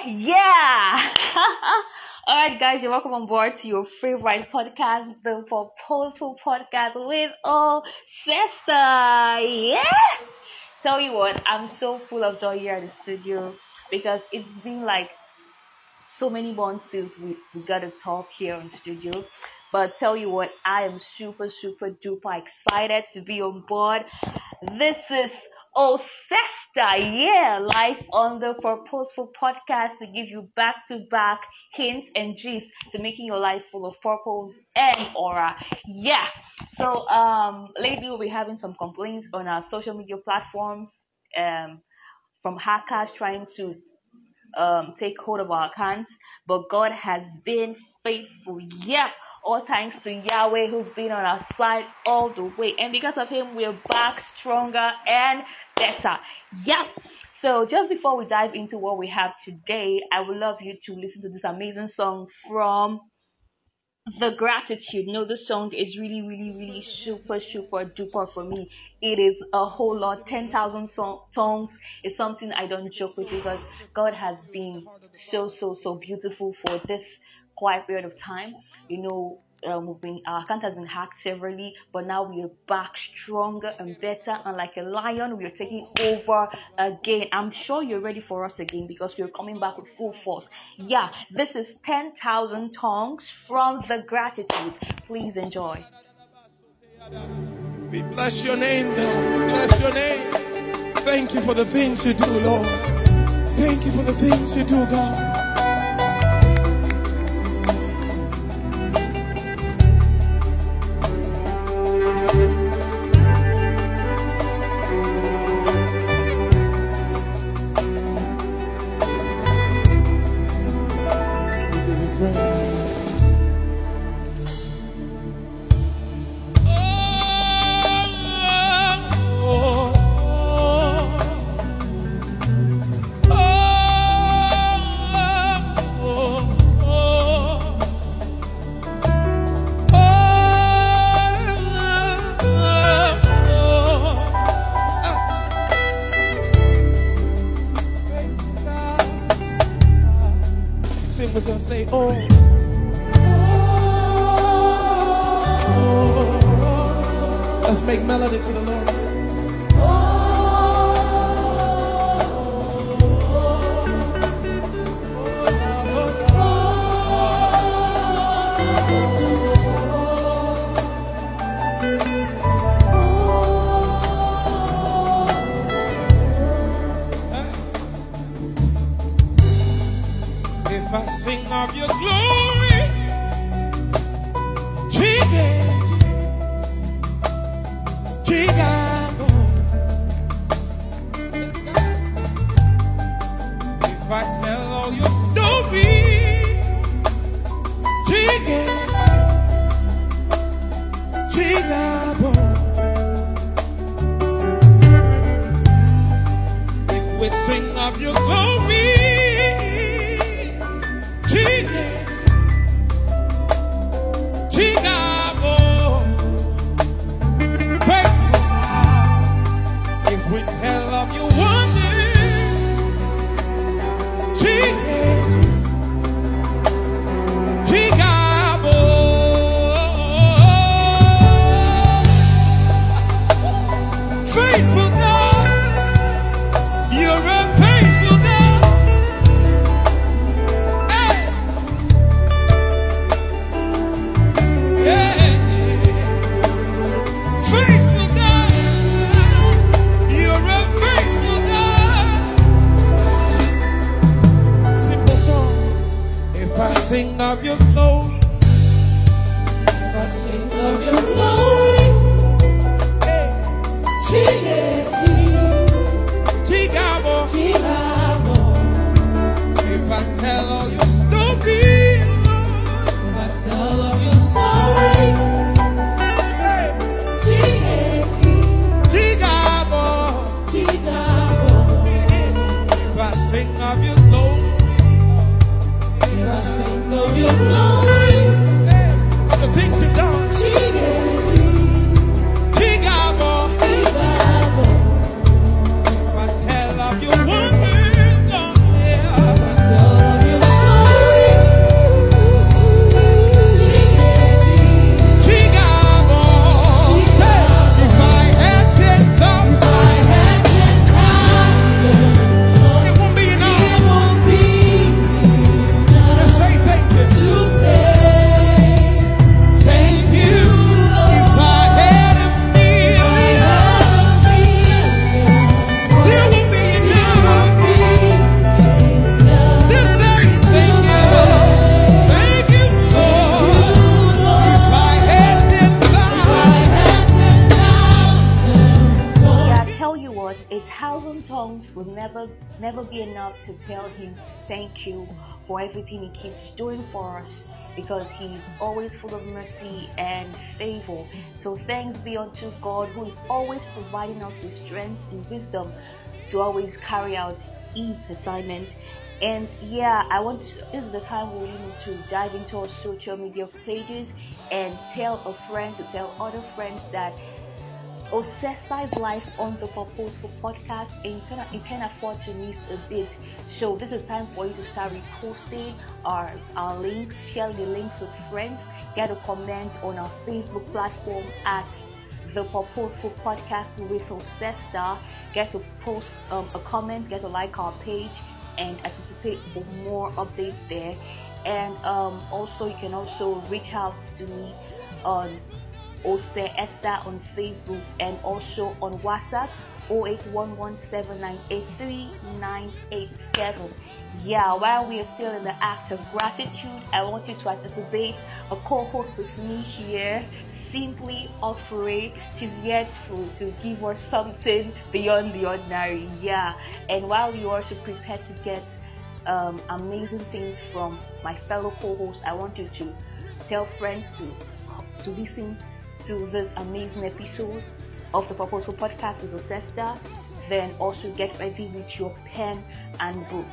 Yeah. All right, guys, you're welcome on board to your favorite podcast, the Purposeful Podcast with Oh Sister. Yeah. Tell you what, I'm so full of joy here at the studio because it's been like so many months since we, we got to talk here on studio. But tell you what, I am super, super duper excited to be on board. This is Oh, sister, yeah, live on the Purposeful Podcast to give you back to back hints and gist to making your life full of purpose and aura. Yeah. So, um, lately we'll be having some complaints on our social media platforms, um, from hackers trying to um, take hold of our hands, but God has been faithful. Yep, all thanks to Yahweh who's been on our side all the way. And because of Him, we're back stronger and better. Yep. So just before we dive into what we have today, I would love you to listen to this amazing song from the gratitude. No, this song is really, really, really super, super duper for me. It is a whole lot. 10,000 tongues is something I don't joke with because God has been so, so, so beautiful for this quiet period of time. You know, um, we've been, our account has been hacked severally, but now we are back stronger and better. And like a lion, we are taking over again. I'm sure you're ready for us again because we're coming back with full force. Yeah, this is 10,000 tongues from the gratitude. Please enjoy. We bless your name, God. We bless your name. Thank you for the things you do, Lord. Thank you for the things you do, God. make melody to the Lord. Everything he keeps doing for us because he's always full of mercy and favor. So thanks be unto God who is always providing us with strength and wisdom to always carry out his assignment. And yeah, I want to, this is the time we need to dive into our social media pages and tell a friend to tell other friends that Ocessive Life on the Purposeful podcast and you can, you can afford to miss a bit. So this is time for you to start reposting our, our links, share the links with friends, get a comment on our Facebook platform at the Purposeful Podcast with Ocesta. Get to post um, a comment, get to like our page and anticipate for more updates there. And um, also you can also reach out to me on Ose Esther on Facebook and also on WhatsApp 0811798387. Yeah, while we are still in the act of gratitude, I want you to anticipate a co-host with me here, simply offering she's yet to, to give us something beyond the ordinary. Yeah, and while you are also prepare to get um, amazing things from my fellow co-hosts, I want you to tell friends to to listen to this amazing episode of the Purposeful Podcast with Ocesta, then also get ready with your pen and book.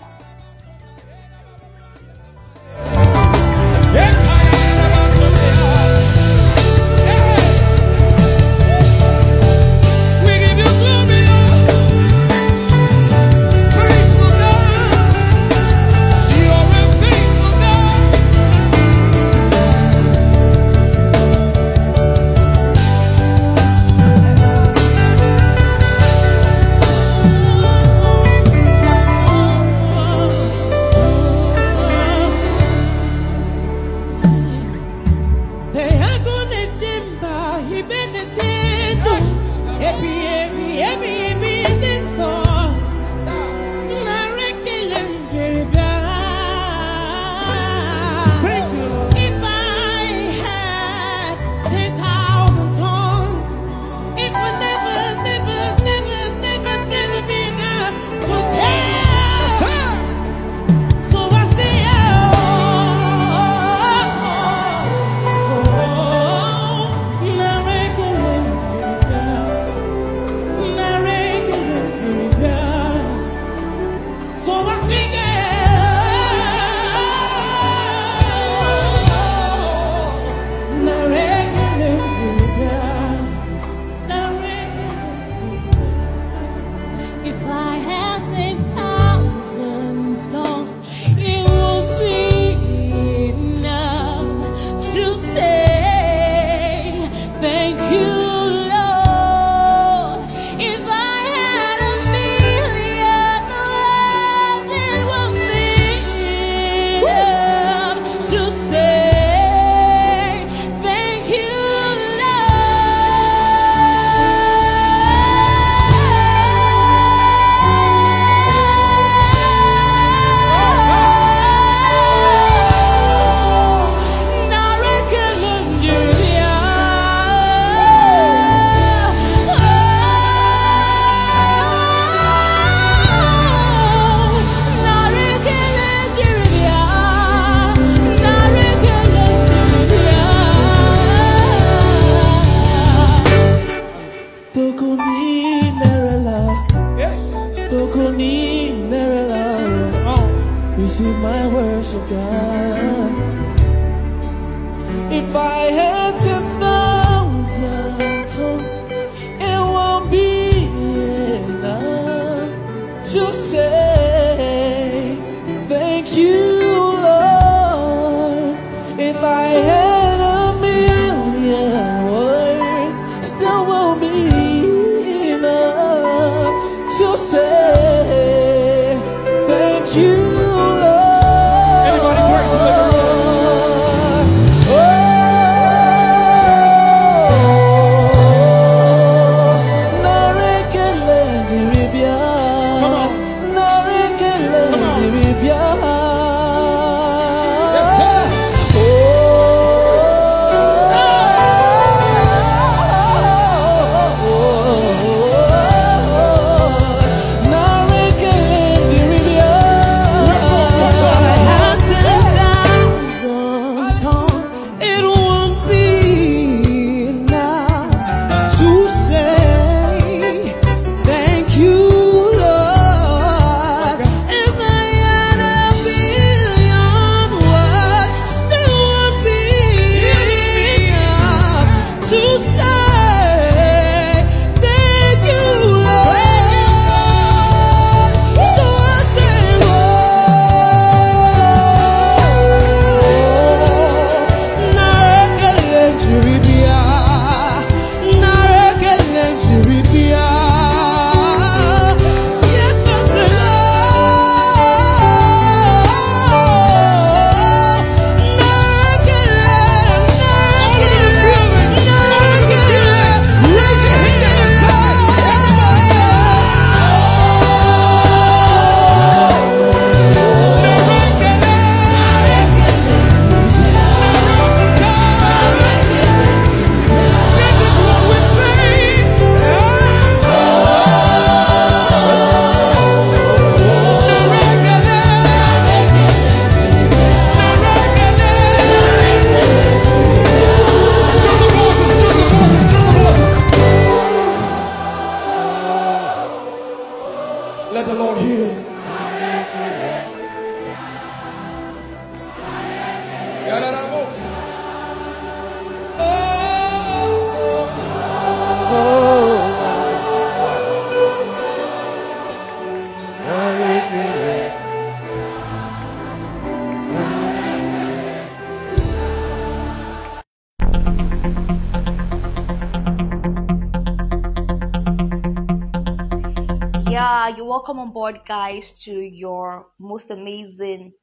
Board, guys, to your most amazing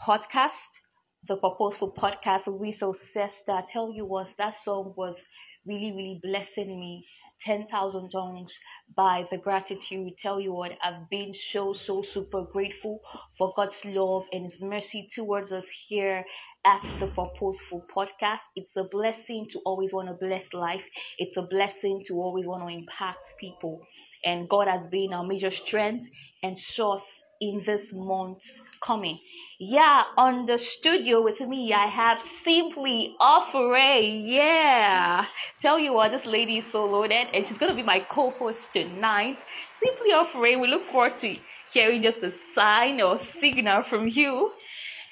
podcast, the Purposeful Podcast with Osesta. Tell you what, that song was really, really blessing me. 10,000 tongues by the gratitude. Tell you what, I've been so, so super grateful for God's love and His mercy towards us here at the Purposeful Podcast. It's a blessing to always want to bless life, it's a blessing to always want to impact people. And God has been our major strength and source in this month's coming. Yeah, on the studio with me, I have Simply Offeray. Yeah. Tell you what, this lady is so loaded and she's going to be my co host tonight. Simply Offeray, we look forward to hearing just a sign or signal from you.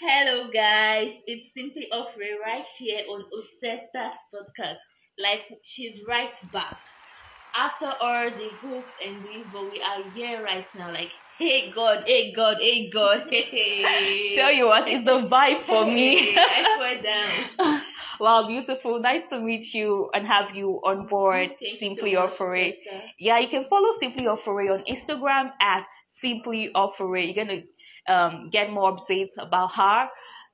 Hello guys, it's Simply Offeray right here on Osesta's podcast. Like she's right back. After all the hooks and this, but we are here right now. Like, hey God, hey God, hey God, hey. Tell you what, it's the vibe for me. I swear down. wow, beautiful. Nice to meet you and have you on board Thank Simply so Offeray. Yeah, you can follow Simply Offeray on Instagram at Simply Offeray. You're gonna um, get more updates about her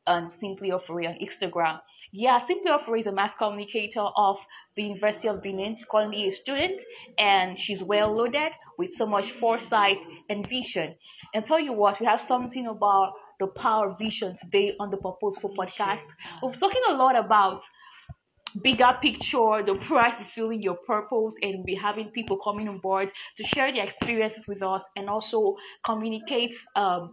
on Simply Offeray on Instagram. Yeah, Simply Offeray is a mass communicator of the University of Benin. Currently a student and she's well loaded with so much foresight and vision. And tell you what, we have something about the power of vision today on the Purposeful Podcast. We're talking a lot about bigger picture, the price is filling your purpose, and we'll be having people coming on board to share their experiences with us and also communicate um,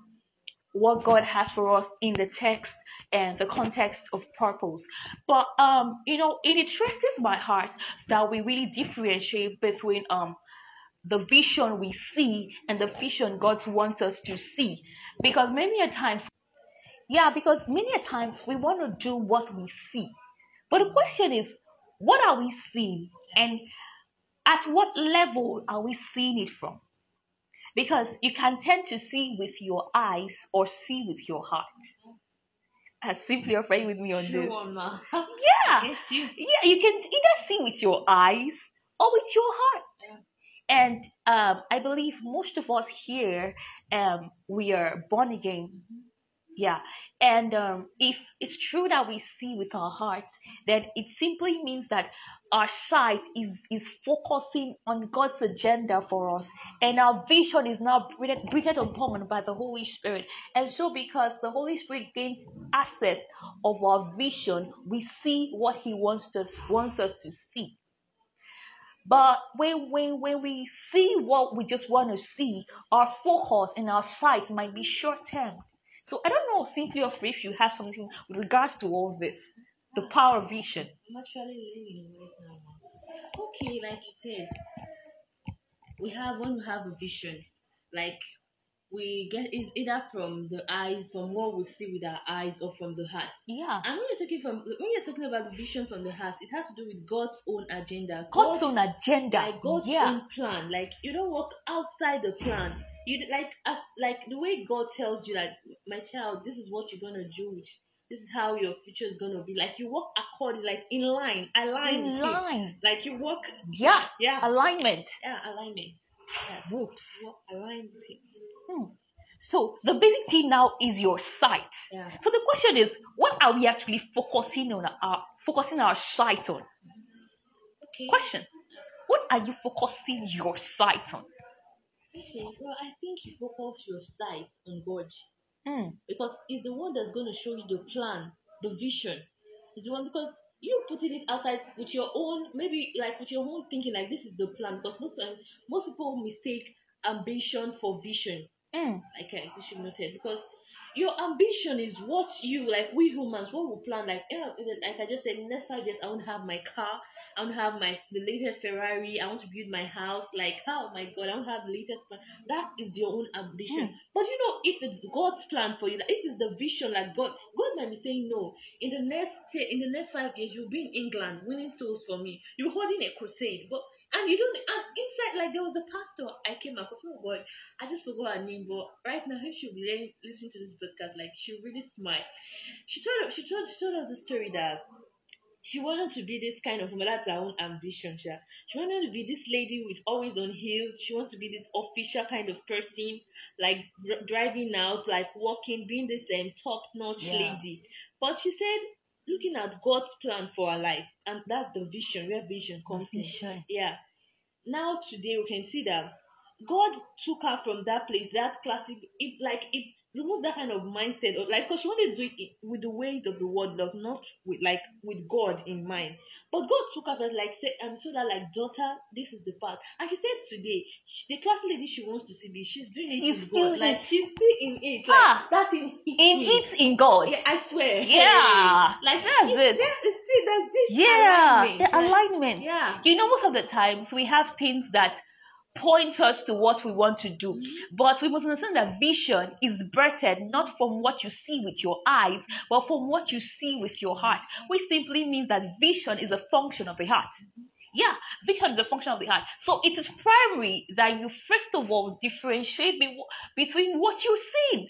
what God has for us in the text and the context of purpose. But um, you know, it interests my heart that we really differentiate between um the vision we see and the vision God wants us to see. Because many a times yeah, because many a times we want to do what we see. But the question is, what are we seeing? And at what level are we seeing it from? Because you can tend to see with your eyes or see with your heart. As simply afraid with me on this. Yeah. You. Yeah, you can either see with your eyes or with your heart. And um, I believe most of us here, um, we are born again. Yeah. And um, if it's true that we see with our hearts, then it simply means that our sight is, is focusing on God's agenda for us, and our vision is now breathed, breathed upon by the Holy Spirit. And so, because the Holy Spirit gains access of our vision, we see what He wants us wants us to see. But when, when, when we see what we just want to see, our focus and our sight might be short term. So I don't know simply of if you have something with regards to all this, the power of vision. I'm actually living right now. Okay, like you said, we have when we have a vision, like we get is either from the eyes, from what we see with our eyes, or from the heart. Yeah. And when you're talking from when you're talking about the vision from the heart, it has to do with God's own agenda. God's God's own agenda. like God's yeah. own plan. Like you don't walk outside the plan. You like as like the way God tells you that my child, this is what you're gonna do. This is how your future is gonna be. Like you walk according, like in line, align. In line. Like you walk, Yeah. yeah, Alignment. yeah, alignment. Yeah, Whoops. you walk align with Hmm. So the basic thing now is your sight. Yeah. So the question is, what are we actually focusing on our focusing our sight on? Okay. Question. What are you focusing your sight on? Okay. Well, I think you focus your sight on God. Hmm. because it's the one that's going to show you the plan, the vision. It's the one because you putting it outside with your own, maybe like with your own thinking, like this is the plan. Because most times, most people mistake ambition for vision. Hmm. Okay, this should be noted because your ambition is what you like. We humans, what we plan, like you know, like I just said, next five years I want to have my car. I want to have my the latest Ferrari. I want to build my house. Like, oh my God, I want to have the latest plan. That is your own ambition. Hmm. But you know, if it's God's plan for you, like, if it's the vision, like God, God might be saying no. In the next in the next five years, you'll be in England winning souls for me. You're holding a crusade, but and you don't. And inside, like there was a pastor I came across. Oh God, I just forgot her name, but right now, if she'll be listening to this podcast, like she'll really smile. She told she told she told us the story that she wanted to be this kind of woman. That's her own ambition. Sha. She wanted to be this lady with always on heels. She wants to be this official kind of person, like dr- driving out, like walking, being this um, top notch Yeah. lady. But she said, looking at God's plan for her life, and that's the vision, where vision comes in. Vision. Yeah. Now today we can see that God took her from that place, that classic, it like it removed that kind of mindset, of, like because she wanted to do it with the ways of the world, not with like with God in mind. But God took her and like said and told her like daughter, this is the path. And she said today, she, the class lady she wants to see me she's doing She's it with still God, like she's still in it, like Ah, that's in In it in God. Yeah, I swear. Yeah, like that's it. Still this Yeah, alignment, the alignment. Yeah. You know, most of the times we have things that point us to what we want to do, but we must understand that vision is birthed not from what you see with your eyes, but from what you see with your heart, which simply means that vision is a function of the heart. Yeah, vision is a function of the heart. So it is primary that you first of all differentiate be- between what you see.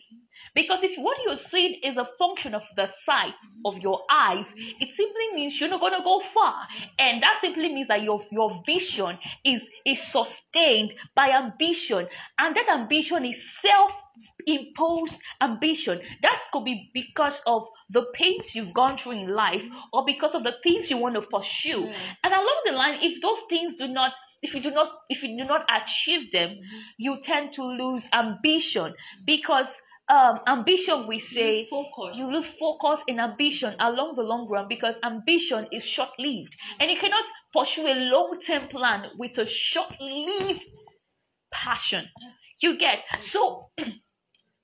Because if what you're seeing is a function of the sight of your eyes, it simply means you're not gonna go far. And that simply means that your your vision is is sustained by ambition. And that ambition is self-imposed ambition. That could be because of the pains you've gone through in life or because of the things you want to pursue. Mm. And along the line, if those things do not if you do not if you do not achieve them, mm-hmm. you tend to lose ambition because um, ambition we say Lose focus. you lose focus in ambition along the long run because ambition is short-lived. And you cannot pursue a long-term plan with a short-lived passion. You get? So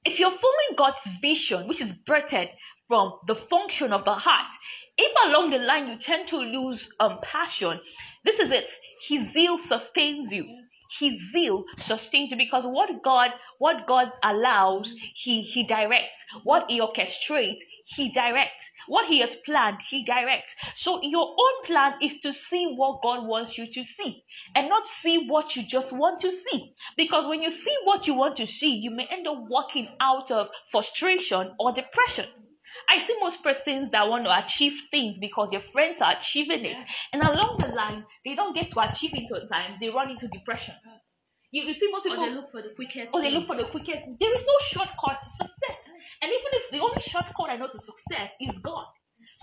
if you're following God's vision, which is birthed from the function of the heart, if along the line you tend to lose um, passion, this is it. His zeal sustains you. His zeal sustains you because what God, what God allows, He He directs. What He orchestrates, He directs. What He has planned, He directs. So your own plan is to see what God wants you to see, and not see what you just want to see. Because when you see what you want to see, you may end up walking out of frustration or depression. I see most persons that want to achieve things because their friends are achieving it, and along the line, they don't get to achieve it on time. They run into depression. You, you see most people. Or they look for the quickest. or they look for the quickest. There is no shortcut to success, and even if the only shortcut I know to success is God.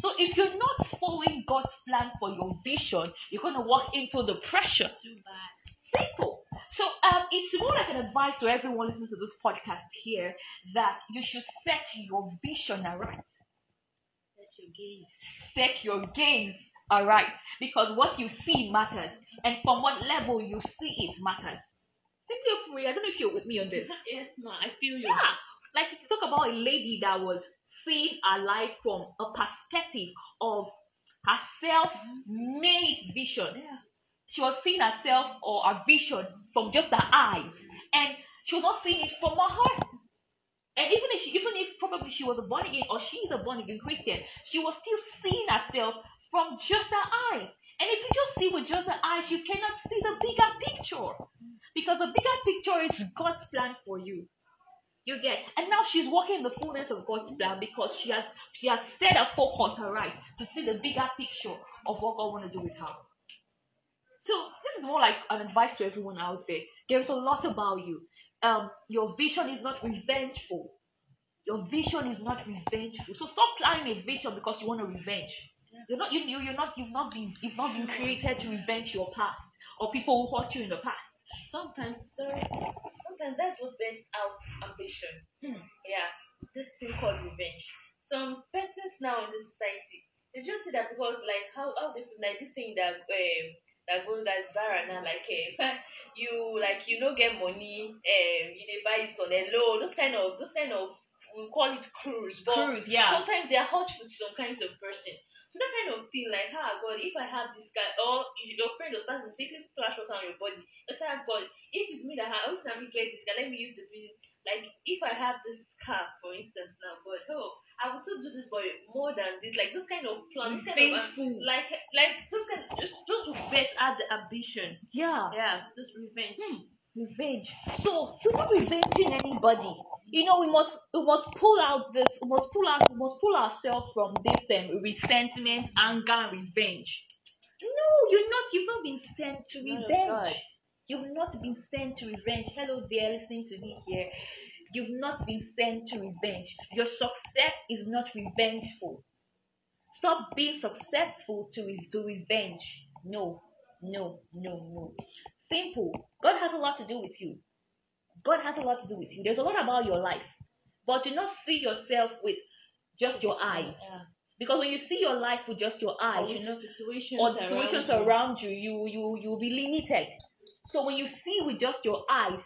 So if you're not following God's plan for your vision, you're gonna walk into depression. Simple. So um, it's more like an advice to everyone listening to this podcast here that you should set your vision aright. Let your gaze. Set your gaze aright because what you see matters, and from what level you see it matters. Think Simply me? I don't know if you're with me on this. Yes, ma. I feel you. Yeah, like if you talk about a lady that was seeing her life from a perspective of her self-made vision. Yeah. She was seeing herself or her vision from just her eyes, and she was not seeing it from her heart. And even if she, even if probably she was a born again or she is a born again Christian, she was still seeing herself from just her eyes. And if you just see with just the eyes, you cannot see the bigger picture. Because the bigger picture is God's plan for you. You get and now she's walking in the fullness of God's plan because she has she has set her focus her right to see the bigger picture of what God wants to do with her. So is more like an advice to everyone out there. There's a lot about you. Um, your vision is not revengeful. Your vision is not revengeful. So stop planning a vision because you want to revenge. You're not you, you you're not you've not been you've not been created to revenge your past or people who hurt you in the past. Sometimes, sorry. Sometimes that's what brings out ambition. Hmm. Yeah. This thing called revenge. Some persons now in the society, they just see that because like how how they like this thing that um that goes that's viral now like eh, you like you no get money um you dey buy it on a low those kind of those kind of we call it cruise but Cruise, yeah. sometimes they are hurtful to some kinds of person. So that kind of feel like ah god if i have this guy or your friend or to take this splash water on your body. It's like god if it's me that have let me get this guy? Let me use the video like if i have this car for instance now but oh i will still do this but more than this like those kind of plans kind of, like like those kind just just to get at the ambition Yeah. yeah just revenge Revenge. So you're not revenging anybody. you know, we must we must pull out this, we must pull out, we must pull ourselves from this um, resentment, anger, and revenge. No, you're not. You've not been sent to revenge. God. You've not been sent to revenge. Hello there, listening to me here. You've not been sent to revenge. Your success is not revengeful. Stop being successful to, re- to revenge. No, no, no, no. Simple. God has a lot to do with you. God has a lot to do with you. There's a lot about your life. But do not see yourself with just your eyes. Yeah. Because when you see your life with just your eyes, you know, situations, or situations around you. around you, you you you'll be limited. So when you see with just your eyes,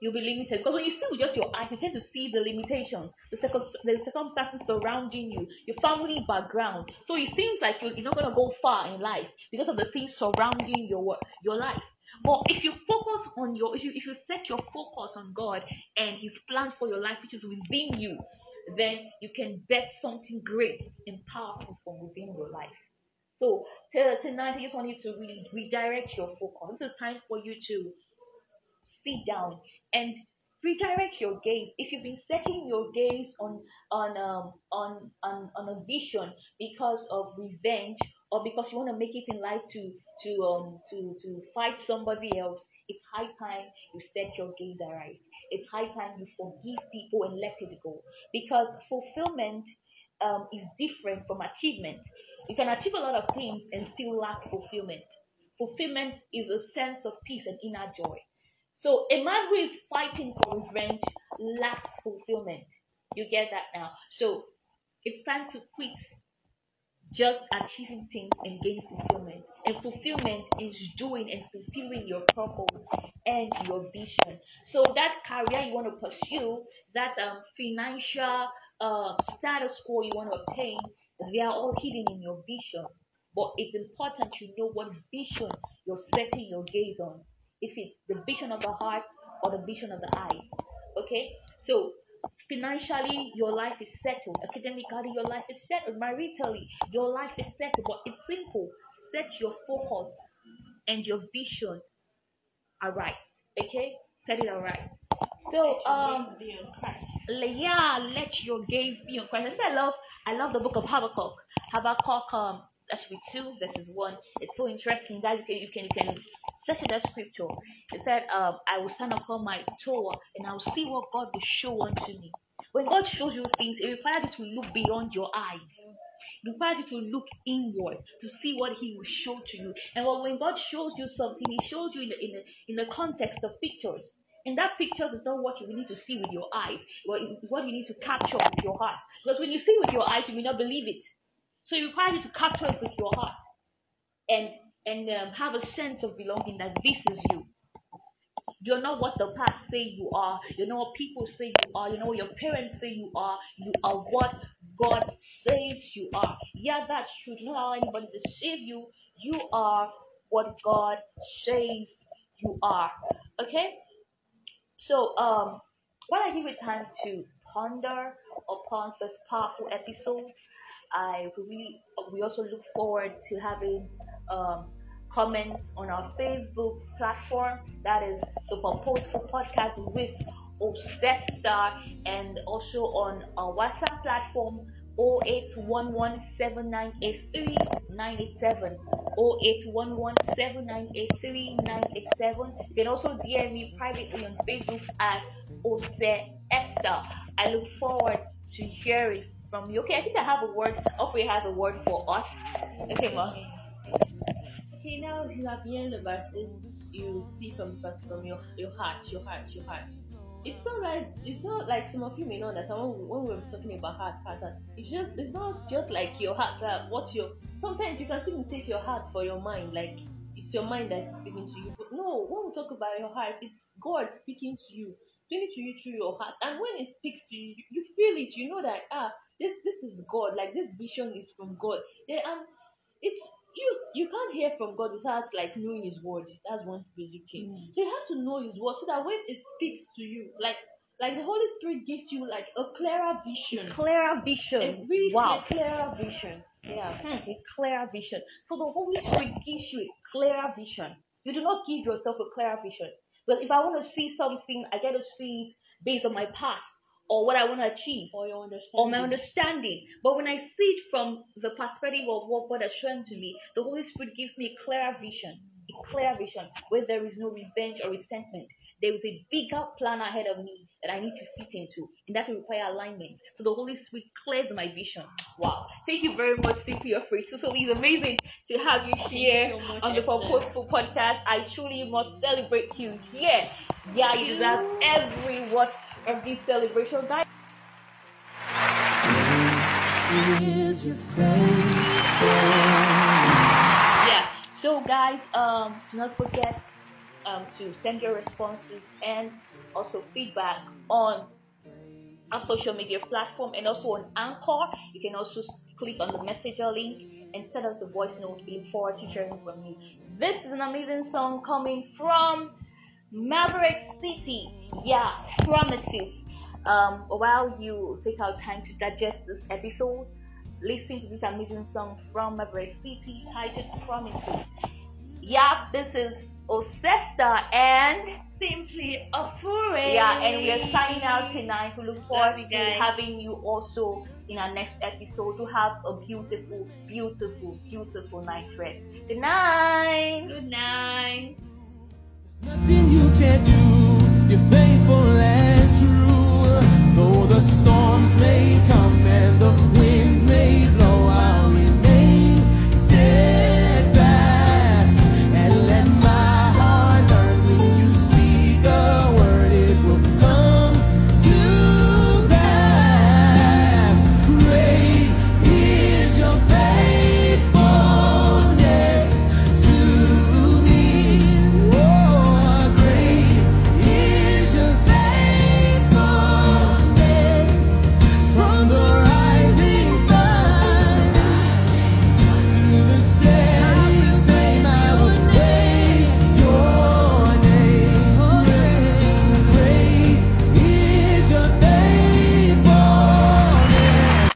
you'll be limited. Because when you see with just your eyes, you tend to see the limitations, the, the circumstances surrounding you, your family background. So it seems like you're, you're not gonna go far in life because of the things surrounding your your life. But if you focus on your if you if you set your focus on God and His plan for your life, which is within you, then you can bet something great and powerful from within your life. So tonight, I just want you to really redirect your focus. This is time for you to sit down and redirect your gaze. If you've been setting your gaze on on um on on, on a vision because of revenge or because you want to make it in life to to um to to fight somebody else, it's high time you set your gaze right. It's high time you forgive people and let it go because fulfillment um, is different from achievement. You can achieve a lot of things and still lack fulfillment. Fulfillment is a sense of peace and inner joy. So a man who is fighting for revenge lacks fulfillment. You get that now. So it's time to quit just achieving things and gain fulfillment. And fulfillment is doing and fulfilling your purpose and your vision. So that career you want to pursue, that um, financial uh, status quo you want to obtain, they are all hidden in your vision. But it's important you know what vision you're setting your gaze on. If it's the vision of the heart or the vision of the eye. Okay? So financially your life is settled. Academically your life is settled. Maritally your life is settled. But it's simple. Set your focus and your vision alright. Okay? Set it alright. So um Be on Christ. Le- yeah, let your gaze be on Christ. I love I love the book of Habakkuk. Habakkuk um that should be two verses one. It's so interesting, guys. You can you can you can search in that scripture. It said, um, I will stand upon my tower and I will see what God will show unto me. When God shows you things, it requires you to look beyond your eyes. It requires you to look inward to see what He will show to you. And when God shows you something, He shows you in the in the, in the context of pictures. And that pictures is not what you need to see with your eyes, what what you need to capture with your heart. Because when you see with your eyes, you may not believe it. So it requires you to capture it with your heart and and um, have a sense of belonging that this is you. You're not what the past say you are. You're not what people say you are. You know what your parents say you are. You are what God says you are. Yeah, that's true. Do not allow anybody to save you. You are what God says you are. Okay? So, um, while I give you time to ponder upon this powerful episode, I really we also look forward to having um, comments on our Facebook platform. That is the Purposeful Podcast with Obsessor, and also on our WhatsApp platform 08117983 08117983 You can also DM me privately on Facebook at Ose Esther. I look forward to hearing from you. Okay, I think I have a word. Hopefully, have a word for us. Okay, ma. Okay, now you have of verses. You see from from your your heart, your heart, your heart. It's not like it's not like some of you may know that we, when we were talking about heart, heart, it's just it's not just like your heart that what your sometimes you can still mistake your heart for your mind, like it's your mind that's speaking to you. But no, when we talk about your heart, it's God speaking to you, speaking to you through your heart. And when it speaks to you, you, feel it. You know that ah, this this is God. Like this vision is from God. Then and it's you you can't hear from God without like knowing His word. That's one basic thing. So you have to know His word so that when it speaks to you, like like the Holy Spirit gives you like a clearer vision, Clearer a vision. really Wow. clearer vision. Yeah. Hmm, a clearer vision. So the Holy Spirit gives you a clearer vision. You do not give yourself a clearer vision. But if I want to see something, I get to see based on my past or what I want to achieve Or your understanding. or my understanding. But when I see it from the perspective of what God has shown to me, the Holy Spirit gives me a clearer vision, a clear vision where there is no revenge or resentment. There is a bigger plan ahead of me that I need to fit into, and that will require alignment. So the Holy Spirit clears my vision. Wow! Thank you very much, Steve, for your free. Totally it's amazing to have you here so much, on the Purposeful Podcast. I truly must celebrate you here. Yeah, you deserve every what of this celebration, guys. Is your faithful? yeah so guys um do not forget um to send your responses and also feedback on our social media platform and also on anchor. You can also click on the messenger link and send us a voice note. We look forward to hearing from you. This is an amazing song coming from maverick city. Yeah promises. Um while you take our time to digest this episode listen to this amazing song from Maverick City titled Promises. Yeah, this is Osesta and Simply Afure. yeah, and we are signing out tonight. We look forward Love to guys. having you also in our next episode to have a beautiful, beautiful, beautiful night rest. Good night. Good night. Nothing you can do. You're faithful and true. Though the storms may come.